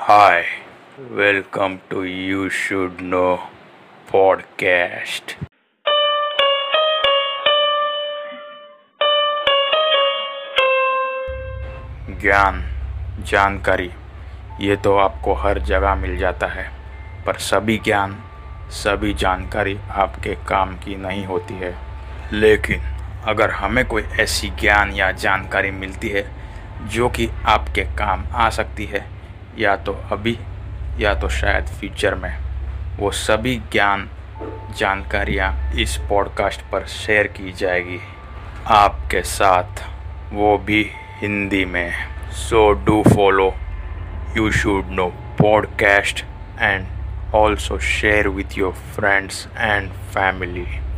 Hi, welcome to You Should Know podcast. ज्ञान जानकारी ये तो आपको हर जगह मिल जाता है पर सभी ज्ञान सभी जानकारी आपके काम की नहीं होती है लेकिन अगर हमें कोई ऐसी ज्ञान या जानकारी मिलती है जो कि आपके काम आ सकती है या तो अभी, या तो शायद फ्यूचर में। वो सभी ज्ञान जानकारियाँ इस पॉडकास्ट पर शेयर की जाएगी। आपके साथ वो भी हिंदी में so do follow you should know podcast and also share with your friends and family